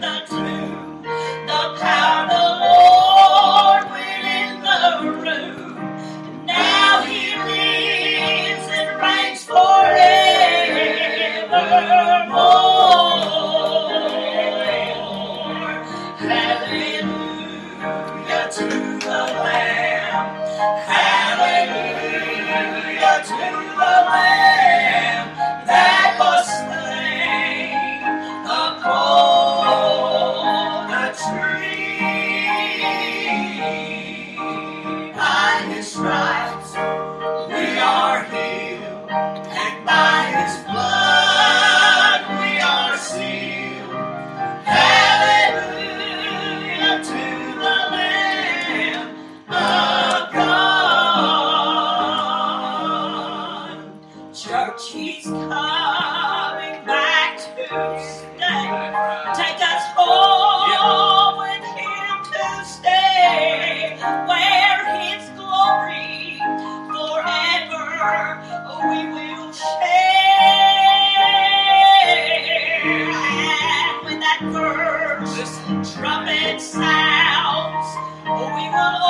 That's. coming back to stay. Take us home with Him to stay, where His glory forever we will share. And when that first trumpet sounds, we will.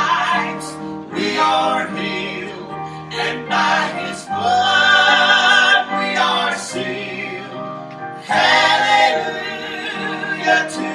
Hallelujah to